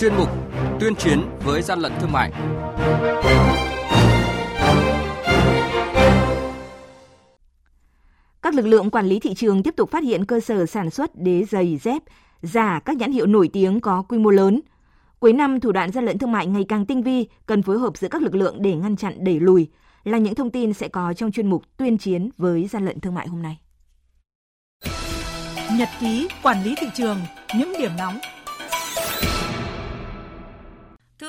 chuyên mục Tuyên chiến với gian lận thương mại. Các lực lượng quản lý thị trường tiếp tục phát hiện cơ sở sản xuất đế giày dép giả các nhãn hiệu nổi tiếng có quy mô lớn. Cuối năm, thủ đoạn gian lận thương mại ngày càng tinh vi, cần phối hợp giữa các lực lượng để ngăn chặn đẩy lùi, là những thông tin sẽ có trong chuyên mục tuyên chiến với gian lận thương mại hôm nay. Nhật ký quản lý thị trường, những điểm nóng.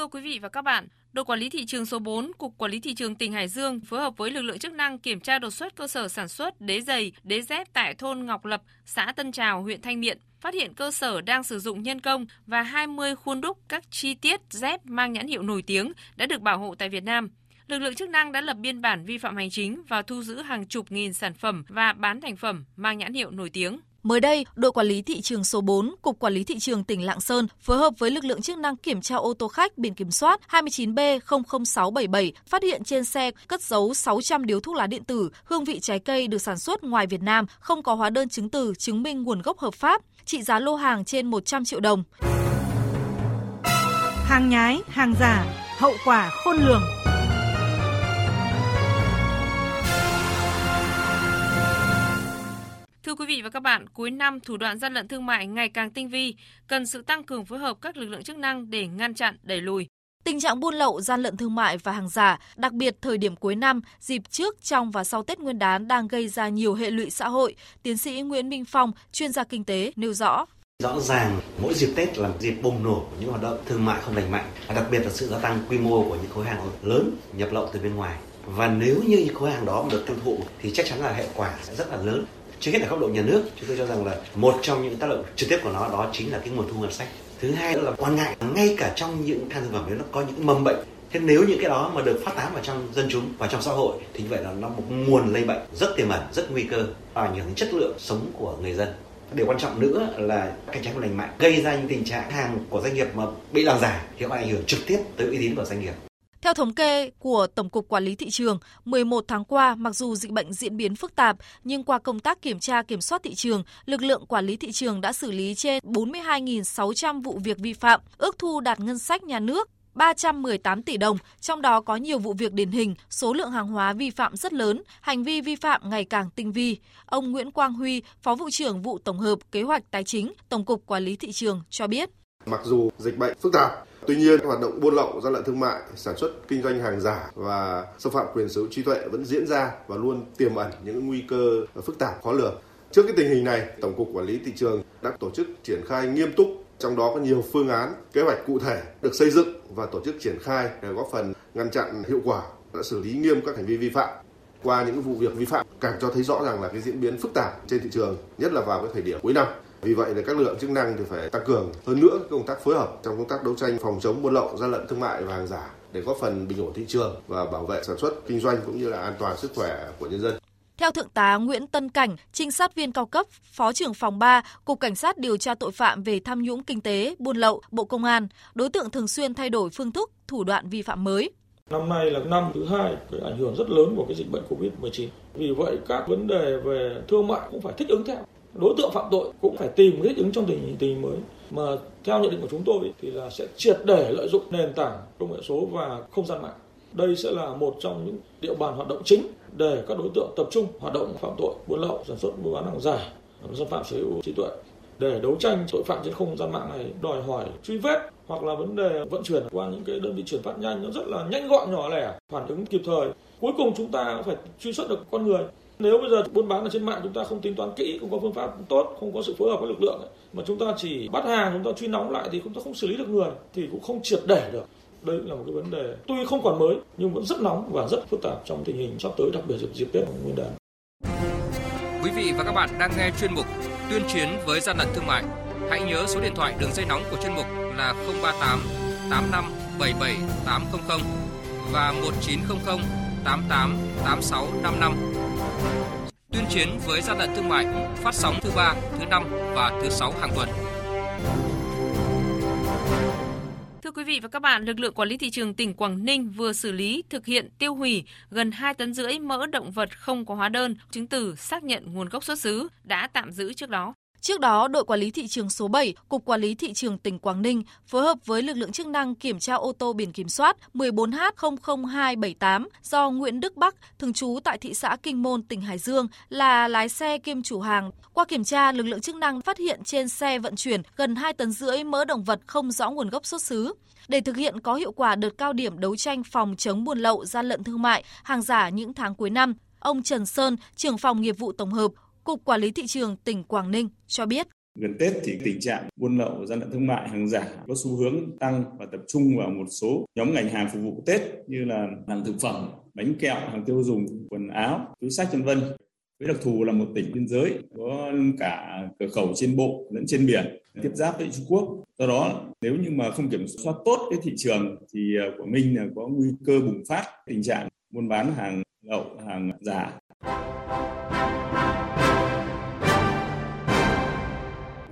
Thưa quý vị và các bạn, đội quản lý thị trường số 4, Cục Quản lý Thị trường tỉnh Hải Dương phối hợp với lực lượng chức năng kiểm tra đột xuất cơ sở sản xuất đế giày, đế dép tại thôn Ngọc Lập, xã Tân Trào, huyện Thanh Miện, phát hiện cơ sở đang sử dụng nhân công và 20 khuôn đúc các chi tiết dép mang nhãn hiệu nổi tiếng đã được bảo hộ tại Việt Nam lực lượng chức năng đã lập biên bản vi phạm hành chính và thu giữ hàng chục nghìn sản phẩm và bán thành phẩm mang nhãn hiệu nổi tiếng. Mới đây, đội quản lý thị trường số 4, Cục Quản lý thị trường tỉnh Lạng Sơn phối hợp với lực lượng chức năng kiểm tra ô tô khách biển kiểm soát 29B00677 phát hiện trên xe cất giấu 600 điếu thuốc lá điện tử hương vị trái cây được sản xuất ngoài Việt Nam, không có hóa đơn chứng từ chứng minh nguồn gốc hợp pháp, trị giá lô hàng trên 100 triệu đồng. Hàng nhái, hàng giả, hậu quả khôn lường. Thưa quý vị và các bạn, cuối năm thủ đoạn gian lận thương mại ngày càng tinh vi, cần sự tăng cường phối hợp các lực lượng chức năng để ngăn chặn, đẩy lùi. Tình trạng buôn lậu, gian lận thương mại và hàng giả, đặc biệt thời điểm cuối năm, dịp trước, trong và sau Tết Nguyên đán đang gây ra nhiều hệ lụy xã hội. Tiến sĩ Nguyễn Minh Phong, chuyên gia kinh tế nêu rõ. Rõ ràng mỗi dịp Tết là dịp bùng nổ của những hoạt động thương mại không lành mạnh, đặc biệt là sự gia tăng quy mô của những khối hàng lớn nhập lậu từ bên ngoài. Và nếu như những khối hàng đó được tiêu thụ thì chắc chắn là hệ quả sẽ rất là lớn trước hết là góc độ nhà nước, chúng tôi cho rằng là một trong những tác động trực tiếp của nó đó chính là cái nguồn thu ngân sách. Thứ hai nữa là quan ngại ngay cả trong những than thực phẩm nếu nó có những mầm bệnh. Thế nếu những cái đó mà được phát tán vào trong dân chúng và trong xã hội thì như vậy là nó một nguồn lây bệnh rất tiềm ẩn, rất nguy cơ, và ảnh hưởng đến chất lượng sống của người dân. Điều quan trọng nữa là cạnh tranh lành mạnh gây ra những tình trạng hàng của doanh nghiệp mà bị làm giả thì có ảnh hưởng trực tiếp tới uy tín của doanh nghiệp theo thống kê của Tổng cục Quản lý Thị trường, 11 tháng qua, mặc dù dịch bệnh diễn biến phức tạp, nhưng qua công tác kiểm tra kiểm soát thị trường, lực lượng quản lý thị trường đã xử lý trên 42.600 vụ việc vi phạm, ước thu đạt ngân sách nhà nước 318 tỷ đồng, trong đó có nhiều vụ việc điển hình, số lượng hàng hóa vi phạm rất lớn, hành vi vi phạm ngày càng tinh vi. Ông Nguyễn Quang Huy, Phó vụ trưởng vụ tổng hợp kế hoạch tài chính, Tổng cục Quản lý thị trường cho biết. Mặc dù dịch bệnh phức tạp, Tuy nhiên, hoạt động buôn lậu, gian lận thương mại, sản xuất kinh doanh hàng giả và xâm phạm quyền sở hữu trí tuệ vẫn diễn ra và luôn tiềm ẩn những nguy cơ phức tạp khó lường. Trước cái tình hình này, Tổng cục Quản lý thị trường đã tổ chức triển khai nghiêm túc trong đó có nhiều phương án, kế hoạch cụ thể được xây dựng và tổ chức triển khai để góp phần ngăn chặn hiệu quả, đã xử lý nghiêm các hành vi vi phạm. Qua những vụ việc vi phạm càng cho thấy rõ ràng là cái diễn biến phức tạp trên thị trường, nhất là vào cái thời điểm cuối năm. Vì vậy là các lực lượng chức năng thì phải tăng cường hơn nữa công tác phối hợp trong công tác đấu tranh phòng chống buôn lậu, gian lận thương mại và hàng giả để góp phần bình ổn thị trường và bảo vệ sản xuất kinh doanh cũng như là an toàn sức khỏe của nhân dân. Theo Thượng tá Nguyễn Tân Cảnh, trinh sát viên cao cấp, Phó trưởng phòng 3, Cục Cảnh sát điều tra tội phạm về tham nhũng kinh tế, buôn lậu, Bộ Công an, đối tượng thường xuyên thay đổi phương thức, thủ đoạn vi phạm mới. Năm nay là năm thứ hai, cái ảnh hưởng rất lớn của cái dịch bệnh Covid-19. Vì vậy các vấn đề về thương mại cũng phải thích ứng theo đối tượng phạm tội cũng phải tìm thích ứng trong tình hình tình mới. Mà theo nhận định của chúng tôi thì là sẽ triệt để lợi dụng nền tảng công nghệ số và không gian mạng. Đây sẽ là một trong những địa bàn hoạt động chính để các đối tượng tập trung hoạt động phạm tội, buôn lậu, sản xuất buôn bán hàng giả xâm phạm sở hữu trí tuệ. Để đấu tranh tội phạm trên không gian mạng này đòi hỏi truy vết hoặc là vấn đề vận chuyển qua những cái đơn vị chuyển phát nhanh nó rất là nhanh gọn, nhỏ lẻ, phản ứng kịp thời. Cuối cùng chúng ta phải truy xuất được con người nếu bây giờ buôn bán ở trên mạng chúng ta không tính toán kỹ, không có phương pháp tốt, không có sự phối hợp với lực lượng mà chúng ta chỉ bắt hàng, chúng ta truy nóng lại thì chúng ta không xử lý được người thì cũng không triệt để được. Đây là một cái vấn đề tuy không còn mới nhưng vẫn rất nóng và rất phức tạp trong tình hình sắp tới đặc biệt dịp, dịp Tết Nguyên đán. Quý vị và các bạn đang nghe chuyên mục Tuyên chiến với gian lận thương mại. Hãy nhớ số điện thoại đường dây nóng của chuyên mục là 038 85 77 800 và 1900 88 86 55. Tuyên chiến với gian lận thương mại phát sóng thứ ba, thứ năm và thứ sáu hàng tuần. Thưa quý vị và các bạn, lực lượng quản lý thị trường tỉnh Quảng Ninh vừa xử lý thực hiện tiêu hủy gần 2 tấn rưỡi mỡ động vật không có hóa đơn, chứng từ xác nhận nguồn gốc xuất xứ đã tạm giữ trước đó. Trước đó, đội quản lý thị trường số 7, Cục Quản lý thị trường tỉnh Quảng Ninh phối hợp với lực lượng chức năng kiểm tra ô tô biển kiểm soát 14H00278 do Nguyễn Đức Bắc, thường trú tại thị xã Kinh Môn, tỉnh Hải Dương, là lái xe kiêm chủ hàng. Qua kiểm tra, lực lượng chức năng phát hiện trên xe vận chuyển gần 2 tấn rưỡi mỡ động vật không rõ nguồn gốc xuất xứ. Để thực hiện có hiệu quả đợt cao điểm đấu tranh phòng chống buôn lậu, gian lận thương mại, hàng giả những tháng cuối năm, ông Trần Sơn, trưởng phòng nghiệp vụ tổng hợp, Cục Quản lý Thị trường tỉnh Quảng Ninh cho biết. Gần Tết thì tình trạng buôn lậu, gian lận thương mại, hàng giả có xu hướng tăng và tập trung vào một số nhóm ngành hàng phục vụ Tết như là hàng thực phẩm, bánh kẹo, hàng tiêu dùng, quần áo, túi sách vân vân. Với đặc thù là một tỉnh biên giới có cả cửa khẩu trên bộ lẫn trên biển tiếp giáp với Trung Quốc. Do đó nếu như mà không kiểm soát tốt cái thị trường thì à, của mình là có nguy cơ bùng phát tình trạng buôn bán hàng lậu, hàng giả.